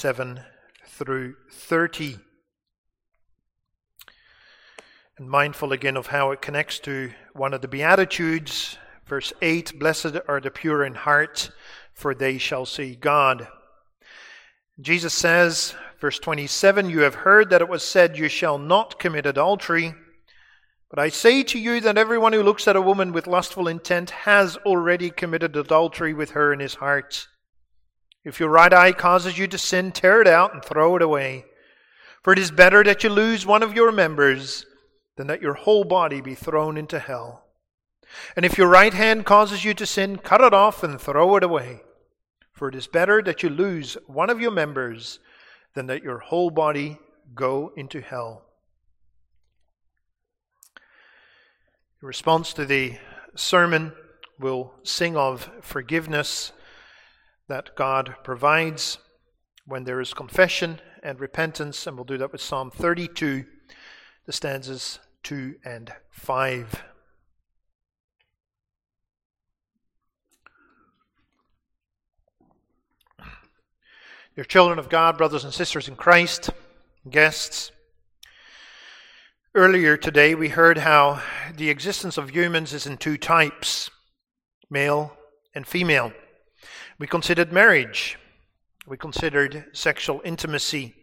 27 through 30. And mindful again of how it connects to one of the Beatitudes, verse 8 Blessed are the pure in heart, for they shall see God. Jesus says, verse 27, You have heard that it was said, You shall not commit adultery. But I say to you that everyone who looks at a woman with lustful intent has already committed adultery with her in his heart. If your right eye causes you to sin, tear it out and throw it away. For it is better that you lose one of your members than that your whole body be thrown into hell. And if your right hand causes you to sin, cut it off and throw it away. For it is better that you lose one of your members than that your whole body go into hell. In response to the sermon, we'll sing of forgiveness that God provides when there is confession and repentance, and we'll do that with Psalm 32, the stanzas 2 and 5. Dear children of God, brothers and sisters in Christ, guests, Earlier today, we heard how the existence of humans is in two types male and female. We considered marriage, we considered sexual intimacy.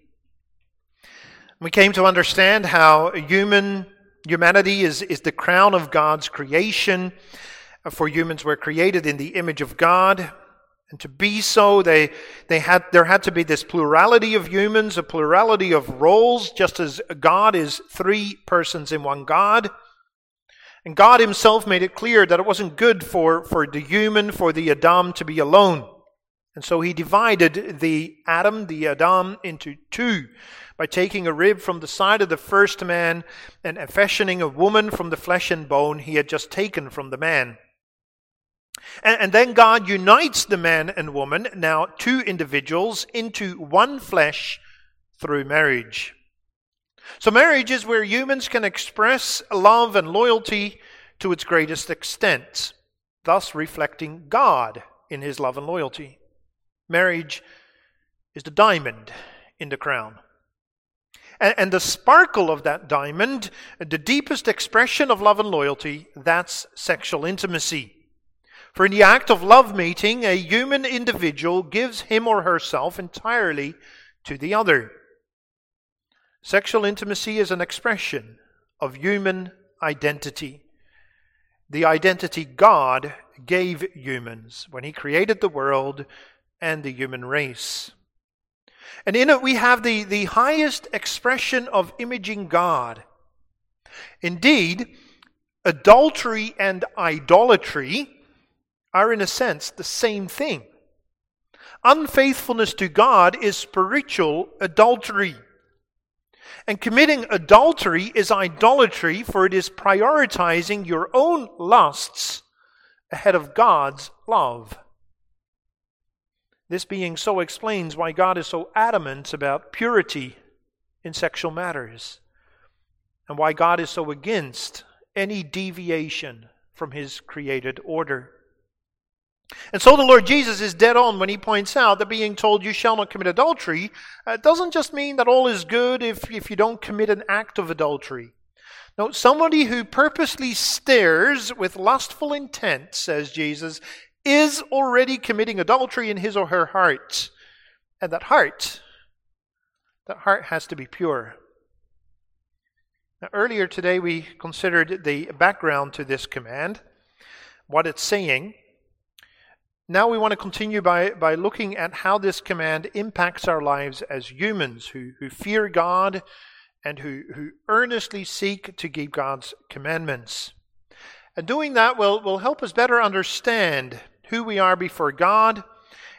We came to understand how human humanity is, is the crown of God's creation. For humans were created in the image of God. And to be so, they, they had, there had to be this plurality of humans, a plurality of roles, just as God is three persons in one God. And God Himself made it clear that it wasn't good for, for the human, for the Adam to be alone. And so He divided the Adam, the Adam, into two by taking a rib from the side of the first man and fashioning a woman from the flesh and bone He had just taken from the man. And, and then God unites the man and woman, now two individuals, into one flesh through marriage. So, marriage is where humans can express love and loyalty to its greatest extent, thus reflecting God in his love and loyalty. Marriage is the diamond in the crown. And, and the sparkle of that diamond, the deepest expression of love and loyalty, that's sexual intimacy. For in the act of love meeting, a human individual gives him or herself entirely to the other. Sexual intimacy is an expression of human identity. The identity God gave humans when He created the world and the human race. And in it, we have the, the highest expression of imaging God. Indeed, adultery and idolatry are, in a sense, the same thing. Unfaithfulness to God is spiritual adultery. And committing adultery is idolatry, for it is prioritizing your own lusts ahead of God's love. This being so explains why God is so adamant about purity in sexual matters, and why God is so against any deviation from his created order. And so the Lord Jesus is dead on when he points out that being told you shall not commit adultery uh, doesn't just mean that all is good if, if you don't commit an act of adultery. No, somebody who purposely stares with lustful intent, says Jesus, is already committing adultery in his or her heart. And that heart, that heart has to be pure. Now, earlier today we considered the background to this command, what it's saying. Now we want to continue by, by looking at how this command impacts our lives as humans who, who fear God and who, who earnestly seek to keep God's commandments. And doing that will, will help us better understand who we are before God.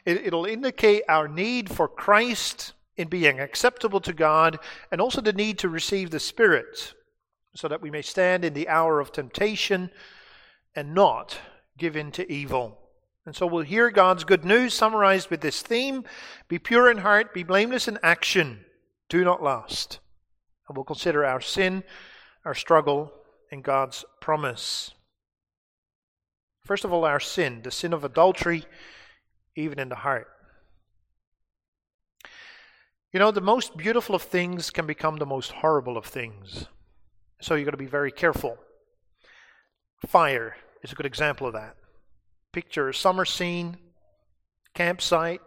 It, it'll indicate our need for Christ in being acceptable to God and also the need to receive the Spirit so that we may stand in the hour of temptation and not give in to evil. And so we'll hear God's good news summarized with this theme Be pure in heart, be blameless in action, do not lust. And we'll consider our sin, our struggle, and God's promise. First of all, our sin, the sin of adultery, even in the heart. You know, the most beautiful of things can become the most horrible of things. So you've got to be very careful. Fire is a good example of that. Picture a summer scene, campsite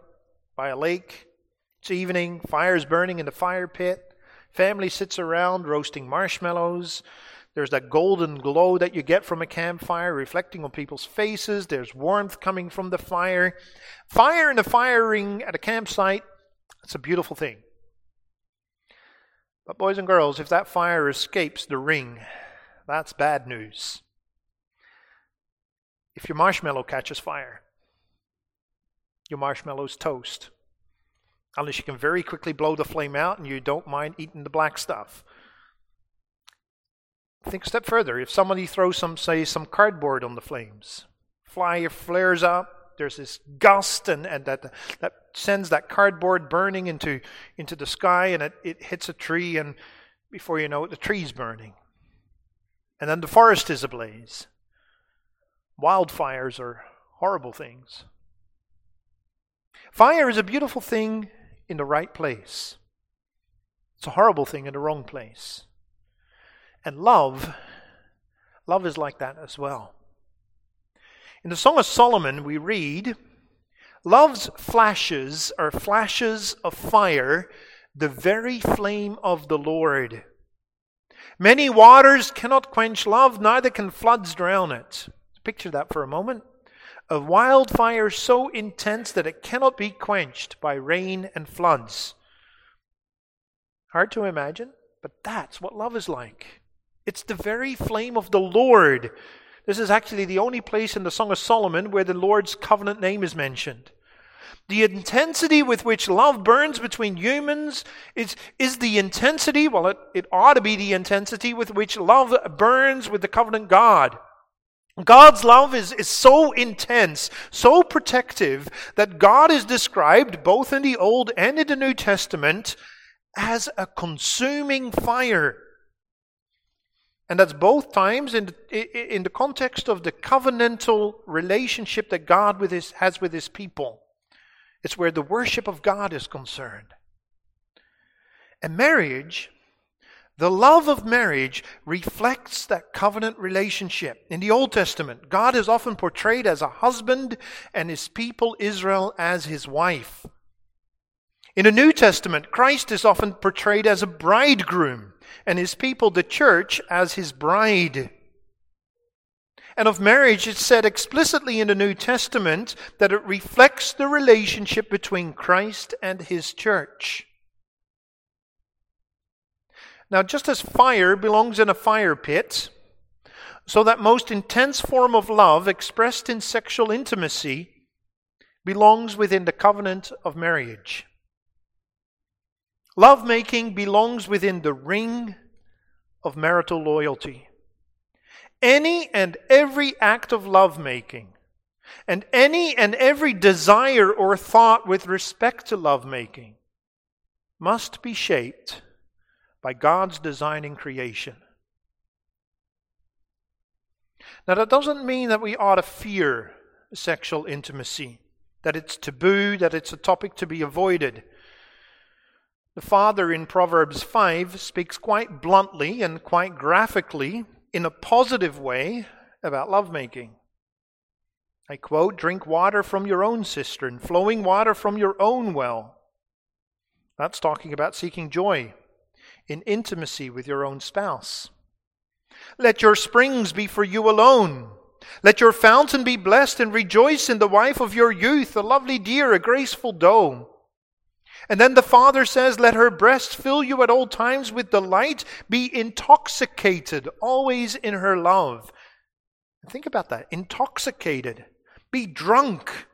by a lake. It's evening, fire's burning in the fire pit. Family sits around roasting marshmallows. There's that golden glow that you get from a campfire reflecting on people's faces. There's warmth coming from the fire. Fire in a fire ring at a campsite, it's a beautiful thing. But, boys and girls, if that fire escapes the ring, that's bad news. If your marshmallow catches fire, your marshmallow's toast. Unless you can very quickly blow the flame out and you don't mind eating the black stuff. Think a step further. If somebody throws some, say, some cardboard on the flames, fire flares up, there's this gust and, and that, that sends that cardboard burning into, into the sky and it, it hits a tree and before you know it, the tree's burning. And then the forest is ablaze. Wildfires are horrible things. Fire is a beautiful thing in the right place. It's a horrible thing in the wrong place. And love, love is like that as well. In the Song of Solomon, we read, Love's flashes are flashes of fire, the very flame of the Lord. Many waters cannot quench love, neither can floods drown it. Picture that for a moment. A wildfire so intense that it cannot be quenched by rain and floods. Hard to imagine, but that's what love is like. It's the very flame of the Lord. This is actually the only place in the Song of Solomon where the Lord's covenant name is mentioned. The intensity with which love burns between humans is, is the intensity, well, it, it ought to be the intensity with which love burns with the covenant God. God's love is, is so intense, so protective, that God is described, both in the Old and in the New Testament, as a consuming fire. And that's both times in the, in the context of the covenantal relationship that God with his, has with his people. It's where the worship of God is concerned. And marriage, the love of marriage, reflects that covenant relationship. In the Old Testament, God is often portrayed as a husband and his people, Israel, as his wife. In the New Testament, Christ is often portrayed as a bridegroom and his people, the church, as his bride. And of marriage, it's said explicitly in the New Testament that it reflects the relationship between Christ and his church. Now, just as fire belongs in a fire pit, so that most intense form of love expressed in sexual intimacy belongs within the covenant of marriage. Lovemaking belongs within the ring of marital loyalty. Any and every act of lovemaking and any and every desire or thought with respect to lovemaking must be shaped by God's design in creation. Now, that doesn't mean that we ought to fear sexual intimacy, that it's taboo, that it's a topic to be avoided. The father in Proverbs 5 speaks quite bluntly and quite graphically in a positive way about lovemaking. I quote, drink water from your own cistern, flowing water from your own well. That's talking about seeking joy in intimacy with your own spouse. Let your springs be for you alone. Let your fountain be blessed and rejoice in the wife of your youth, a lovely deer, a graceful doe. And then the Father says, Let her breast fill you at all times with delight, be intoxicated always in her love. think about that intoxicated. Be drunk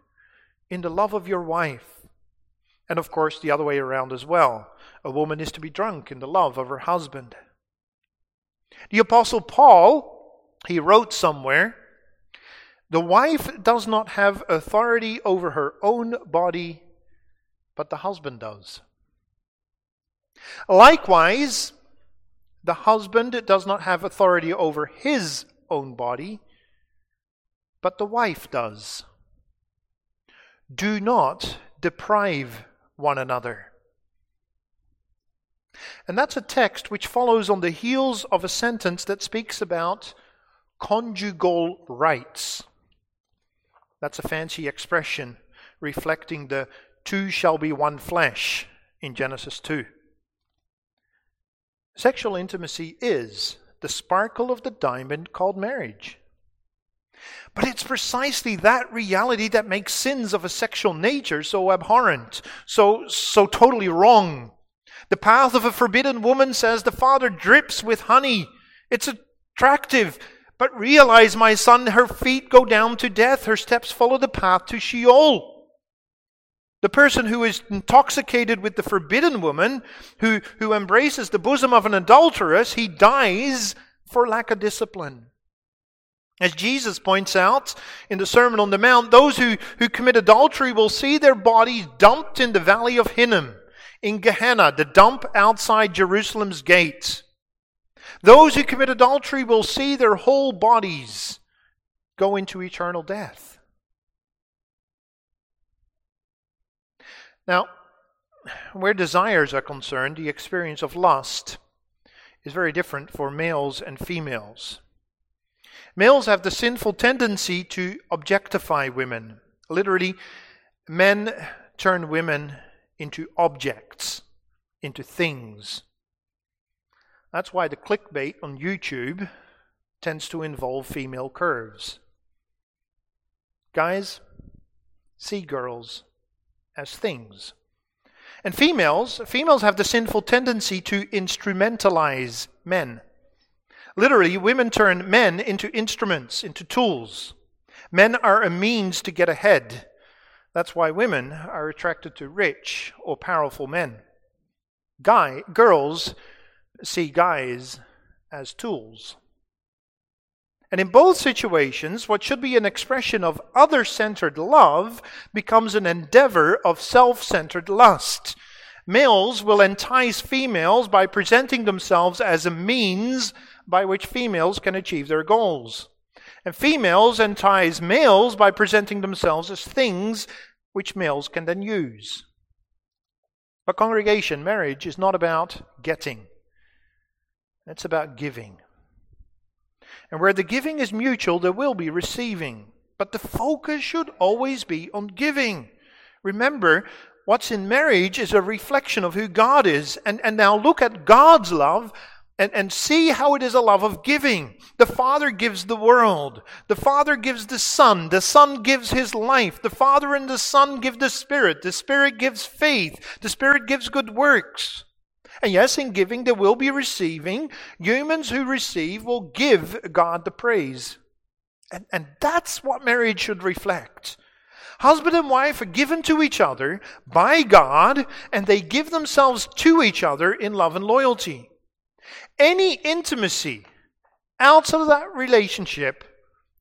in the love of your wife. And of course, the other way around as well. A woman is to be drunk in the love of her husband. The Apostle Paul, he wrote somewhere, the wife does not have authority over her own body but the husband does. Likewise, the husband does not have authority over his own body, but the wife does. Do not deprive one another. And that's a text which follows on the heels of a sentence that speaks about conjugal rights. That's a fancy expression reflecting the two shall be one flesh in Genesis 2. Sexual intimacy is the sparkle of the diamond called marriage. But it's precisely that reality that makes sins of a sexual nature so abhorrent, so, so totally wrong. The path of a forbidden woman says the father drips with honey. It's attractive, but realize, my son, her feet go down to death, her steps follow the path to Sheol. The person who is intoxicated with the forbidden woman, who, who embraces the bosom of an adulteress, he dies for lack of discipline. As Jesus points out in the Sermon on the Mount, those who, who commit adultery will see their bodies dumped in the valley of Hinnom, in Gehenna, the dump outside Jerusalem's gates. Those who commit adultery will see their whole bodies go into eternal death. Now, where desires are concerned, the experience of lust is very different for males and females. Males have the sinful tendency to objectify women. Literally, men turn women into objects, into things. That's why the clickbait on YouTube tends to involve female curves. Guys, see girls as things. And females, females have the sinful tendency to instrumentalize men. Literally, women turn men into instruments, into tools. Men are a means to get ahead. That's why women are attracted to rich or powerful men. Guy, girls see guys as tools. And in both situations, what should be an expression of other centered love becomes an endeavor of self centered lust. Males will entice females by presenting themselves as a means by which females can achieve their goals. And females entice males by presenting themselves as things which males can then use. But, congregation, marriage is not about getting, it's about giving. And where the giving is mutual, there will be receiving. But the focus should always be on giving. Remember, what's in marriage is a reflection of who God is. And, and now look at God's love and, and see how it is a love of giving. The Father gives the world. The Father gives the Son. The Son gives his life. The Father and the Son give the Spirit. The Spirit gives faith. The Spirit gives good works. And yes, in giving, there will be receiving. Humans who receive will give God the praise. And, and that's what marriage should reflect. Husband and wife are given to each other by God, and they give themselves to each other in love and loyalty. Any intimacy outside of that relationship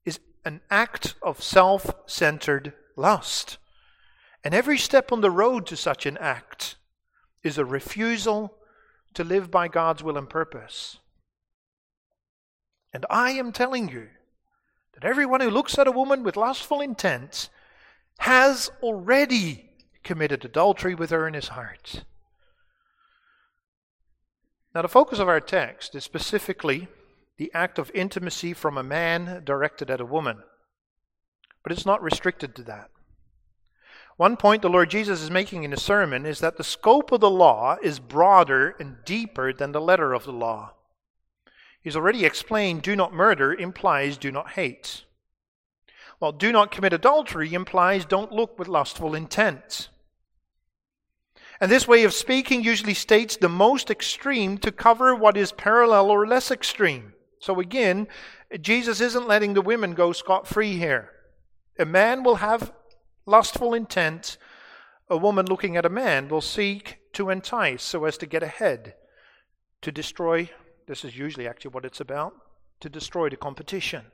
is an act of self centered lust. And every step on the road to such an act is a refusal to live by God's will and purpose. And I am telling you that everyone who looks at a woman with lustful intent has already committed adultery with her in his heart. Now, the focus of our text is specifically the act of intimacy from a man directed at a woman. But it's not restricted to that. One point the Lord Jesus is making in his sermon is that the scope of the law is broader and deeper than the letter of the law. He's already explained do not murder implies do not hate. Well, do not commit adultery implies don't look with lustful intent. And this way of speaking usually states the most extreme to cover what is parallel or less extreme. So again, Jesus isn't letting the women go scot free here. A man will have lustful intent, a woman looking at a man will seek to entice so as to get ahead, to destroy. This is usually actually what it's about to destroy the competition.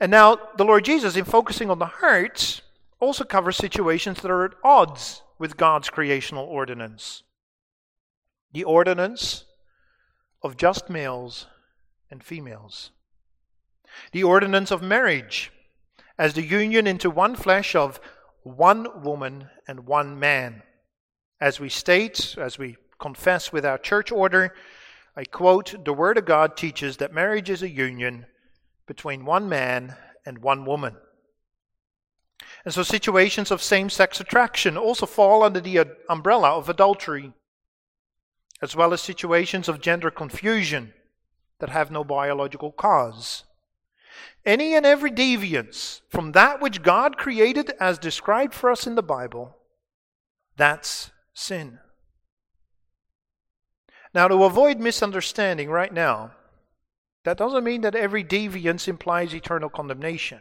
And now, the Lord Jesus, in focusing on the hearts, also covers situations that are at odds with God's creational ordinance. The ordinance of just males and females. The ordinance of marriage as the union into one flesh of one woman and one man. As we state, as we confess with our church order. I quote The Word of God teaches that marriage is a union between one man and one woman. And so situations of same sex attraction also fall under the uh, umbrella of adultery, as well as situations of gender confusion that have no biological cause. Any and every deviance from that which God created as described for us in the Bible, that's sin. Now, to avoid misunderstanding right now, that doesn't mean that every deviance implies eternal condemnation.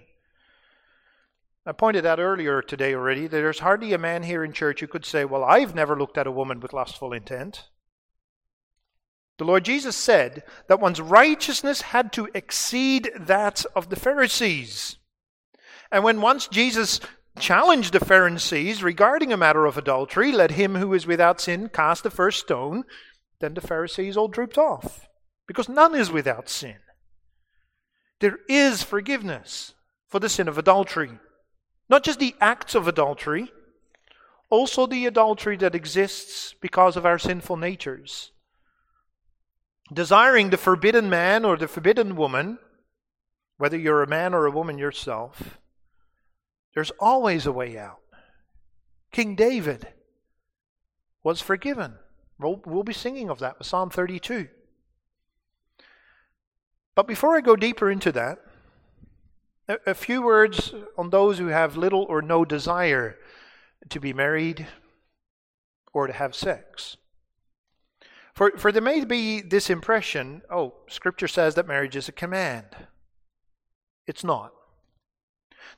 I pointed out earlier today already that there's hardly a man here in church who could say, Well, I've never looked at a woman with lustful intent. The Lord Jesus said that one's righteousness had to exceed that of the Pharisees. And when once Jesus challenged the Pharisees regarding a matter of adultery, let him who is without sin cast the first stone, then the Pharisees all drooped off. Because none is without sin. There is forgiveness for the sin of adultery. Not just the acts of adultery, also the adultery that exists because of our sinful natures. Desiring the forbidden man or the forbidden woman, whether you're a man or a woman yourself, there's always a way out. King David was forgiven. We'll, we'll be singing of that with Psalm 32. But before I go deeper into that, a few words on those who have little or no desire to be married or to have sex. For, for there may be this impression oh, Scripture says that marriage is a command. It's not.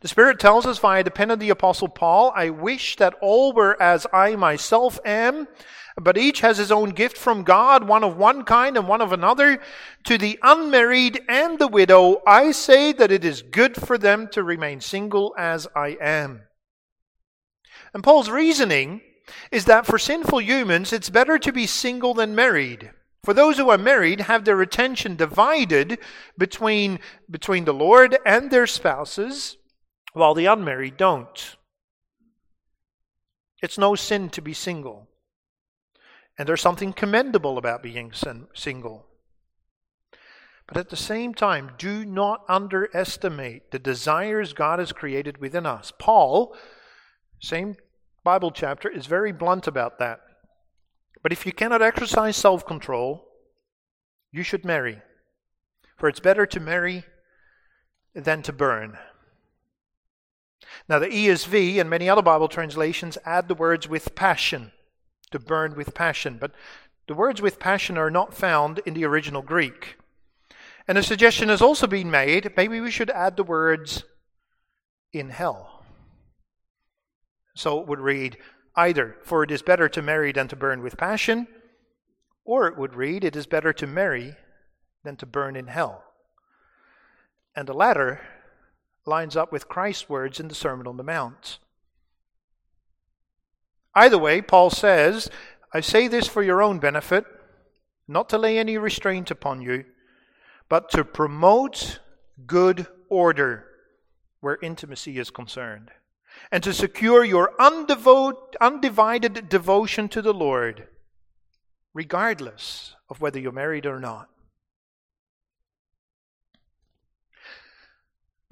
The Spirit tells us via the pen of the Apostle Paul, I wish that all were as I myself am, but each has his own gift from God, one of one kind and one of another. To the unmarried and the widow, I say that it is good for them to remain single as I am. And Paul's reasoning is that for sinful humans, it's better to be single than married. For those who are married have their attention divided between, between the Lord and their spouses, while the unmarried don't. It's no sin to be single. And there's something commendable about being single. But at the same time, do not underestimate the desires God has created within us. Paul, same Bible chapter, is very blunt about that. But if you cannot exercise self control, you should marry. For it's better to marry than to burn. Now, the ESV and many other Bible translations add the words with passion to burn with passion. But the words with passion are not found in the original Greek. And a suggestion has also been made maybe we should add the words in hell. So it would read either, for it is better to marry than to burn with passion, or it would read, it is better to marry than to burn in hell. And the latter lines up with Christ's words in the Sermon on the Mount. Either way, Paul says, I say this for your own benefit, not to lay any restraint upon you, but to promote good order where intimacy is concerned, and to secure your undivided devotion to the Lord, regardless of whether you're married or not.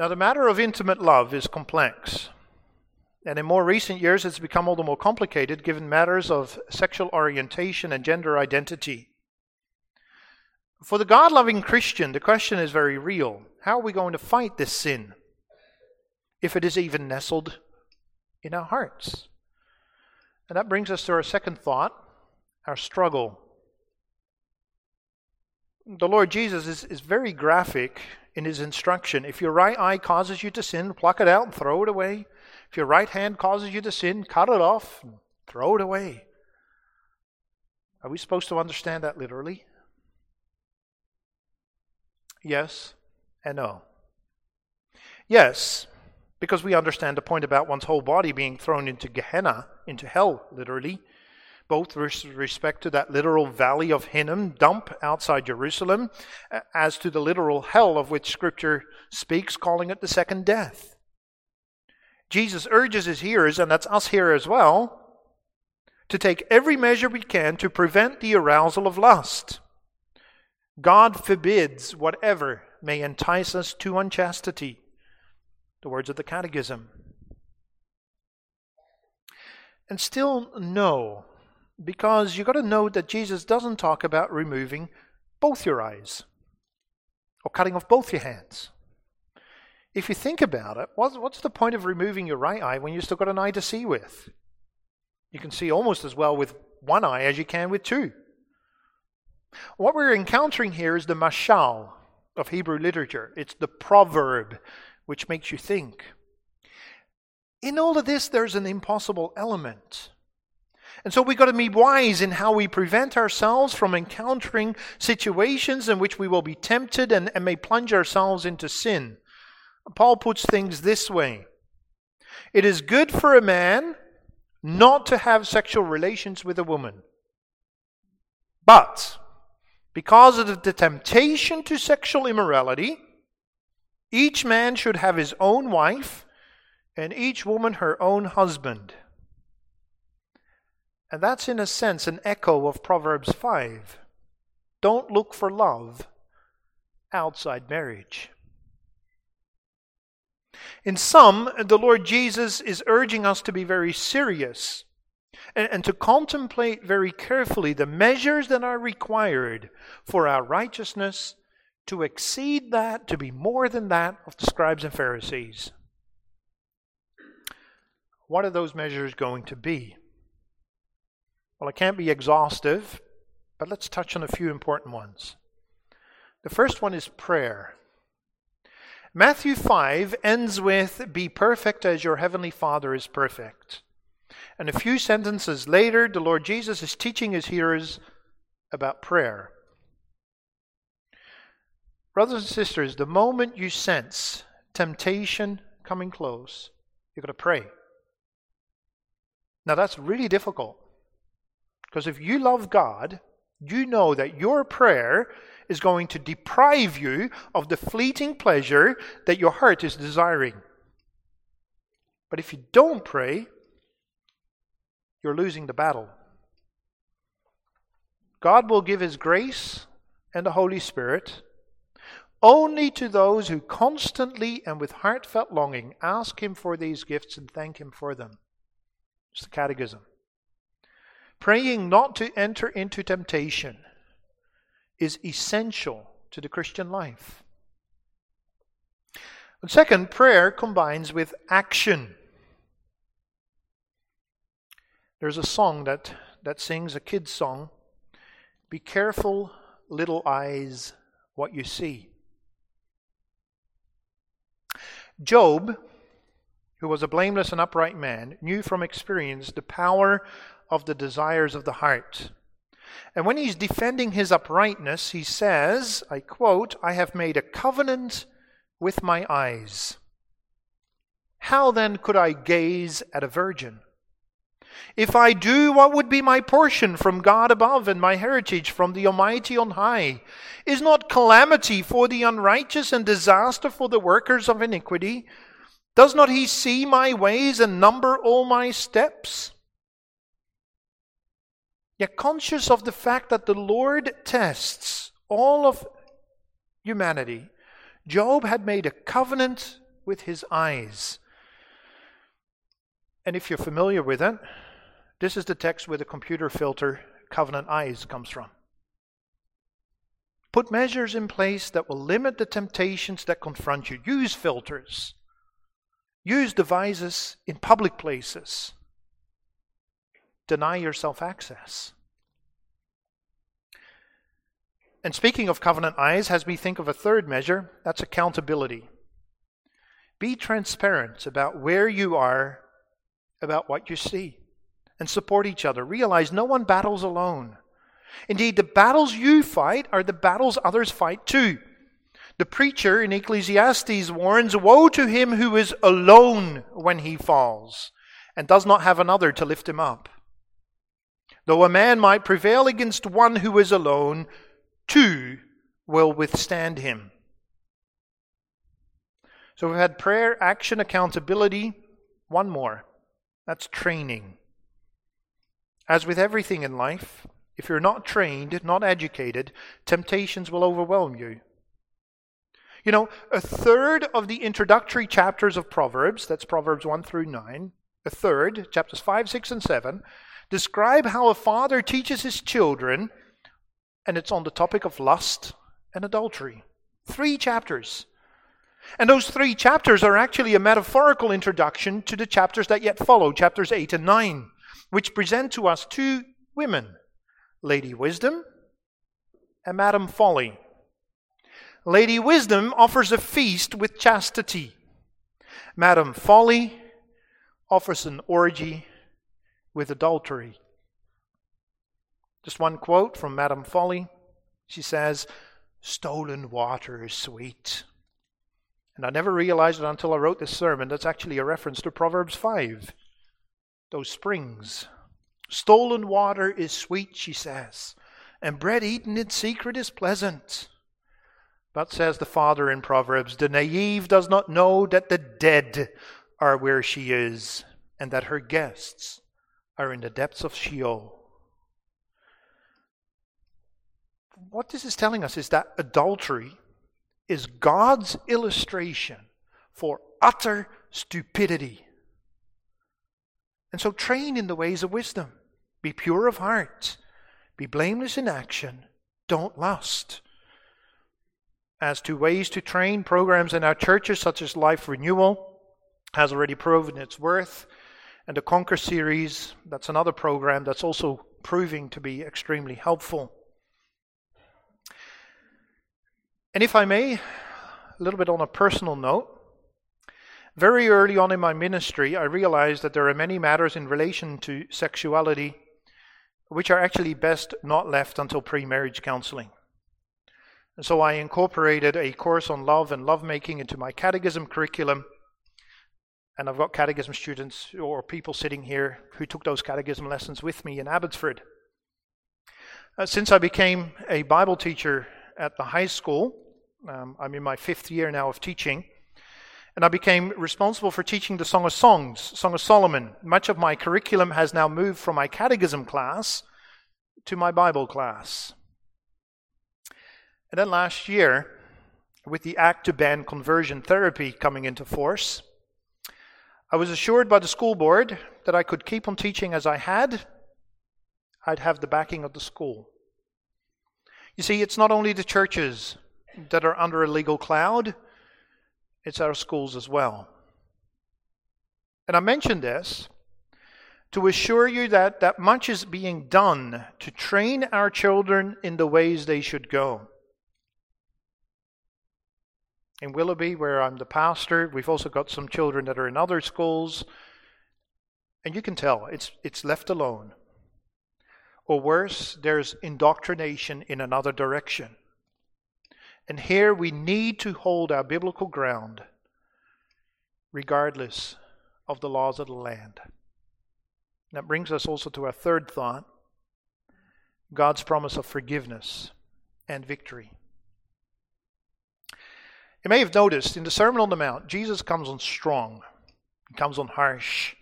Now, the matter of intimate love is complex. And in more recent years, it's become all the more complicated given matters of sexual orientation and gender identity. For the God loving Christian, the question is very real. How are we going to fight this sin if it is even nestled in our hearts? And that brings us to our second thought our struggle. The Lord Jesus is, is very graphic in his instruction. If your right eye causes you to sin, pluck it out and throw it away. If your right hand causes you to sin, cut it off and throw it away. Are we supposed to understand that literally? Yes and no. Yes, because we understand the point about one's whole body being thrown into Gehenna, into hell, literally, both with respect to that literal valley of Hinnom, dump outside Jerusalem, as to the literal hell of which Scripture speaks, calling it the second death. Jesus urges his hearers, and that's us here as well, to take every measure we can to prevent the arousal of lust. God forbids whatever may entice us to unchastity. The words of the Catechism. And still, no, because you've got to know that Jesus doesn't talk about removing both your eyes or cutting off both your hands. If you think about it, what's the point of removing your right eye when you've still got an eye to see with? You can see almost as well with one eye as you can with two. What we're encountering here is the mashal of Hebrew literature. It's the proverb which makes you think. In all of this, there's an impossible element. And so we've got to be wise in how we prevent ourselves from encountering situations in which we will be tempted and, and may plunge ourselves into sin. Paul puts things this way It is good for a man not to have sexual relations with a woman. But because of the temptation to sexual immorality, each man should have his own wife and each woman her own husband. And that's, in a sense, an echo of Proverbs 5. Don't look for love outside marriage. In sum, the Lord Jesus is urging us to be very serious and, and, to contemplate very carefully the measures that are required for our righteousness to exceed that, to be more than that of the scribes and Pharisees. What are those measures going to be? Well, it can't be exhaustive, but let's touch on a few important ones. The first one is prayer. Matthew 5 ends with, Be perfect as your heavenly Father is perfect. And a few sentences later, the Lord Jesus is teaching his hearers about prayer. Brothers and sisters, the moment you sense temptation coming close, you've got to pray. Now, that's really difficult. Because if you love God, you know that your prayer is going to deprive you of the fleeting pleasure that your heart is desiring. But if you don't pray, you're losing the battle. God will give His grace and the Holy Spirit only to those who constantly and with heartfelt longing ask Him for these gifts and thank Him for them. It's the Catechism. Praying not to enter into temptation is essential to the Christian life. And second, prayer combines with action. There's a song that, that sings, a kid's song Be careful, little eyes, what you see. Job, who was a blameless and upright man, knew from experience the power of the desires of the heart. And when he's defending his uprightness, he says, I quote, I have made a covenant with my eyes. How then could I gaze at a virgin? If I do, what would be my portion from God above and my heritage from the Almighty on high? Is not calamity for the unrighteous and disaster for the workers of iniquity? Does not he see my ways and number all my steps? Yet, conscious of the fact that the Lord tests all of humanity, Job had made a covenant with his eyes. And if you're familiar with it, this is the text where the computer filter covenant eyes comes from. Put measures in place that will limit the temptations that confront you. Use filters. Use devices in public places deny yourself access. And speaking of covenant eyes, has me think of a third measure that's accountability. Be transparent about where you are, about what you see, and support each other. Realize no one battles alone. Indeed, the battles you fight are the battles others fight too. The preacher in Ecclesiastes warns Woe to him who is alone when he falls and does not have another to lift him up. Though a man might prevail against one who is alone, two will withstand him. So we've had prayer, action, accountability. One more. That's training. As with everything in life, if you're not trained, not educated, temptations will overwhelm you. You know, a third of the introductory chapters of Proverbs, that's Proverbs 1 through 9, a third, chapters 5, 6, and 7, describe how a father teaches his children, and it's on the topic of lust and adultery. Three chapters. And those three chapters are actually a metaphorical introduction to the chapters that yet follow, chapters 8 and 9, which present to us two women Lady Wisdom and Madam Folly. Lady Wisdom offers a feast with chastity. Madam Folly offers an orgy with adultery. Just one quote from Madam Folly. She says, Stolen water is sweet. And I never realized it until I wrote this sermon. That's actually a reference to Proverbs 5. Those springs. Stolen water is sweet, she says, and bread eaten in secret is pleasant. But says the father in Proverbs, the naive does not know that the dead are where she is, and that her guests are in the depths of Sheol. What this is telling us is that adultery is God's illustration for utter stupidity. And so train in the ways of wisdom. Be pure of heart. Be blameless in action. Don't lust as to ways to train programs in our churches, such as Life Renewal, has already proven its worth. And the Conquer series, that's another program that's also proving to be extremely helpful. And if I may, a little bit on a personal note, very early on in my ministry, I realized that there are many matters in relation to sexuality which are actually best not left until pre marriage counseling. And so I incorporated a course on love and lovemaking into my catechism curriculum. And I've got catechism students or people sitting here who took those catechism lessons with me in Abbotsford. Uh, since I became a Bible teacher at the high school, um, I'm in my fifth year now of teaching, and I became responsible for teaching the Song of Songs, Song of Solomon. Much of my curriculum has now moved from my catechism class to my Bible class. And then last year, with the Act to Ban Conversion Therapy coming into force, I was assured by the school board that I could keep on teaching as I had. I'd have the backing of the school. You see, it's not only the churches that are under a legal cloud, it's our schools as well. And I mention this to assure you that, that much is being done to train our children in the ways they should go in Willoughby, where I'm the pastor. We've also got some children that are in other schools. And you can tell it's, it's left alone. Or worse, there's indoctrination in another direction. And here we need to hold our biblical ground regardless of the laws of the land. That brings us also to our third thought God's promise of forgiveness and victory. You may have noticed in the Sermon on the Mount, Jesus comes on strong, he comes on harsh.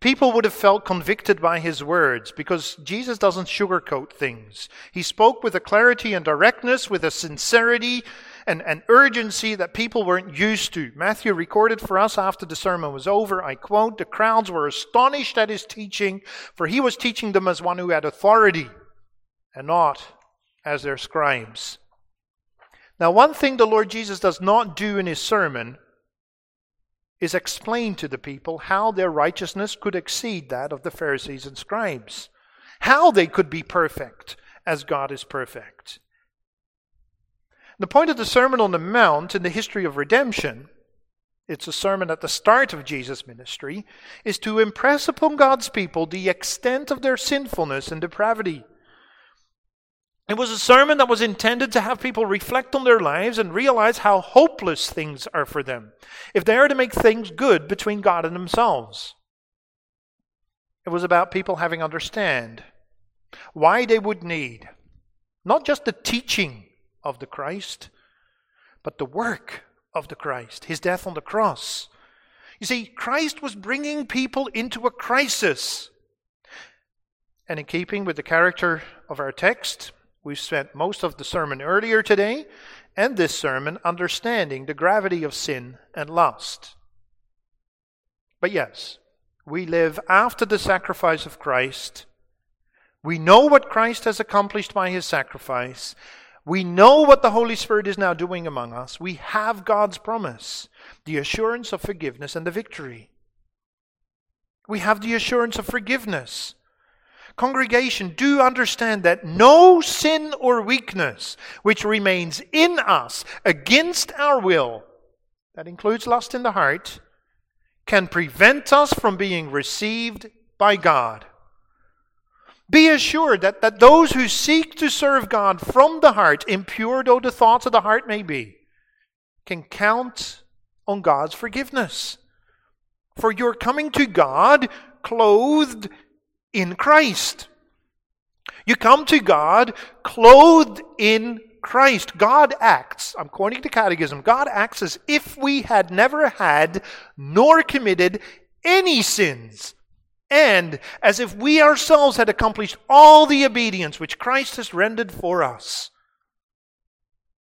People would have felt convicted by his words because Jesus doesn't sugarcoat things. He spoke with a clarity and directness, with a sincerity and an urgency that people weren't used to. Matthew recorded for us after the sermon was over, I quote, the crowds were astonished at his teaching, for he was teaching them as one who had authority and not as their scribes. Now, one thing the Lord Jesus does not do in his sermon is explain to the people how their righteousness could exceed that of the Pharisees and scribes, how they could be perfect as God is perfect. The point of the Sermon on the Mount in the history of redemption, it's a sermon at the start of Jesus' ministry, is to impress upon God's people the extent of their sinfulness and depravity it was a sermon that was intended to have people reflect on their lives and realize how hopeless things are for them if they are to make things good between God and themselves. It was about people having understand why they would need not just the teaching of the Christ, but the work of the Christ, his death on the cross. You see, Christ was bringing people into a crisis. And in keeping with the character of our text, we've spent most of the sermon earlier today and this sermon understanding the gravity of sin and lust. But yes, we live after the sacrifice of Christ. We know what Christ has accomplished by his sacrifice. We know what the Holy Spirit is now doing among us. We have God's promise, the assurance of forgiveness and the victory. We have the assurance of forgiveness. Congregation, do understand that no sin or weakness which remains in us against our will, that includes lust in the heart, can prevent us from being received by God. Be assured that, that those who seek to serve God from the heart, impure though the thoughts of the heart may be, can count on God's forgiveness. For you're coming to God clothed in Christ. You come to God clothed in Christ, God acts, I'm quoting the Catechism, God acts as if we had never had nor committed any sins, and as if we ourselves had accomplished all the obedience which Christ has rendered for us,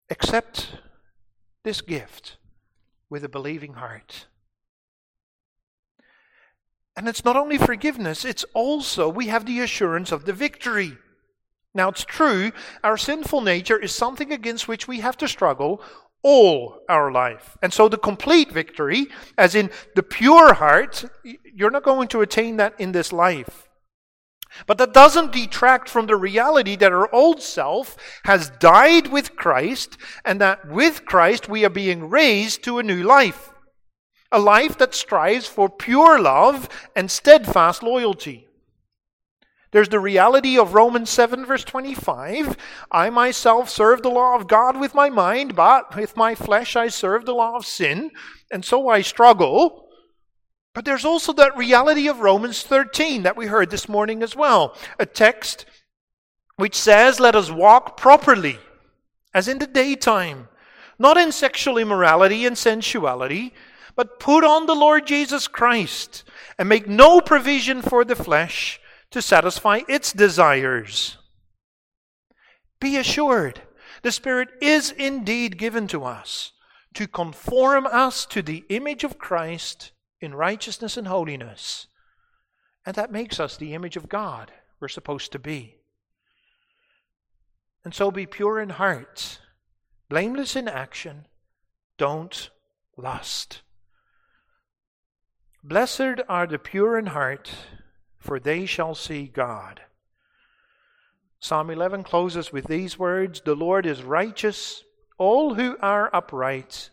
except this gift with a believing heart. And it's not only forgiveness, it's also we have the assurance of the victory. Now, it's true, our sinful nature is something against which we have to struggle all our life. And so, the complete victory, as in the pure heart, you're not going to attain that in this life. But that doesn't detract from the reality that our old self has died with Christ, and that with Christ we are being raised to a new life. A life that strives for pure love and steadfast loyalty. There's the reality of Romans 7, verse 25. I myself serve the law of God with my mind, but with my flesh I serve the law of sin, and so I struggle. But there's also that reality of Romans 13 that we heard this morning as well. A text which says, Let us walk properly, as in the daytime, not in sexual immorality and sensuality, but put on the Lord Jesus Christ, and make no provision for the flesh to satisfy its desires. Be assured, the Spirit is indeed given to us to conform us to the image of Christ in righteousness and holiness. And that makes us the image of God we're supposed to be. And so be pure in heart, blameless in action, don't lust. Blessed are the pure in heart for they shall see God. Psalm 11 closes with these words The Lord is righteous, all who are upright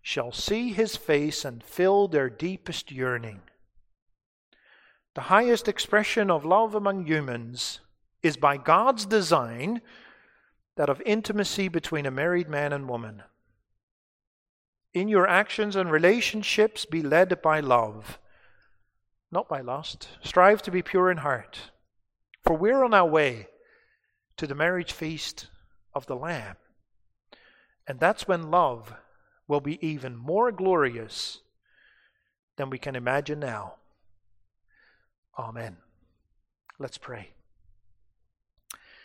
shall see his face and fill their deepest yearning. The highest expression of love among humans is by God's design that of intimacy between a married man and woman. In your actions and relationships, be led by love not by lust. Strive to be pure in heart, for we're on our way to the marriage feast of the Lamb. And that's when love will be even more glorious than we can imagine now. Amen. Let's pray.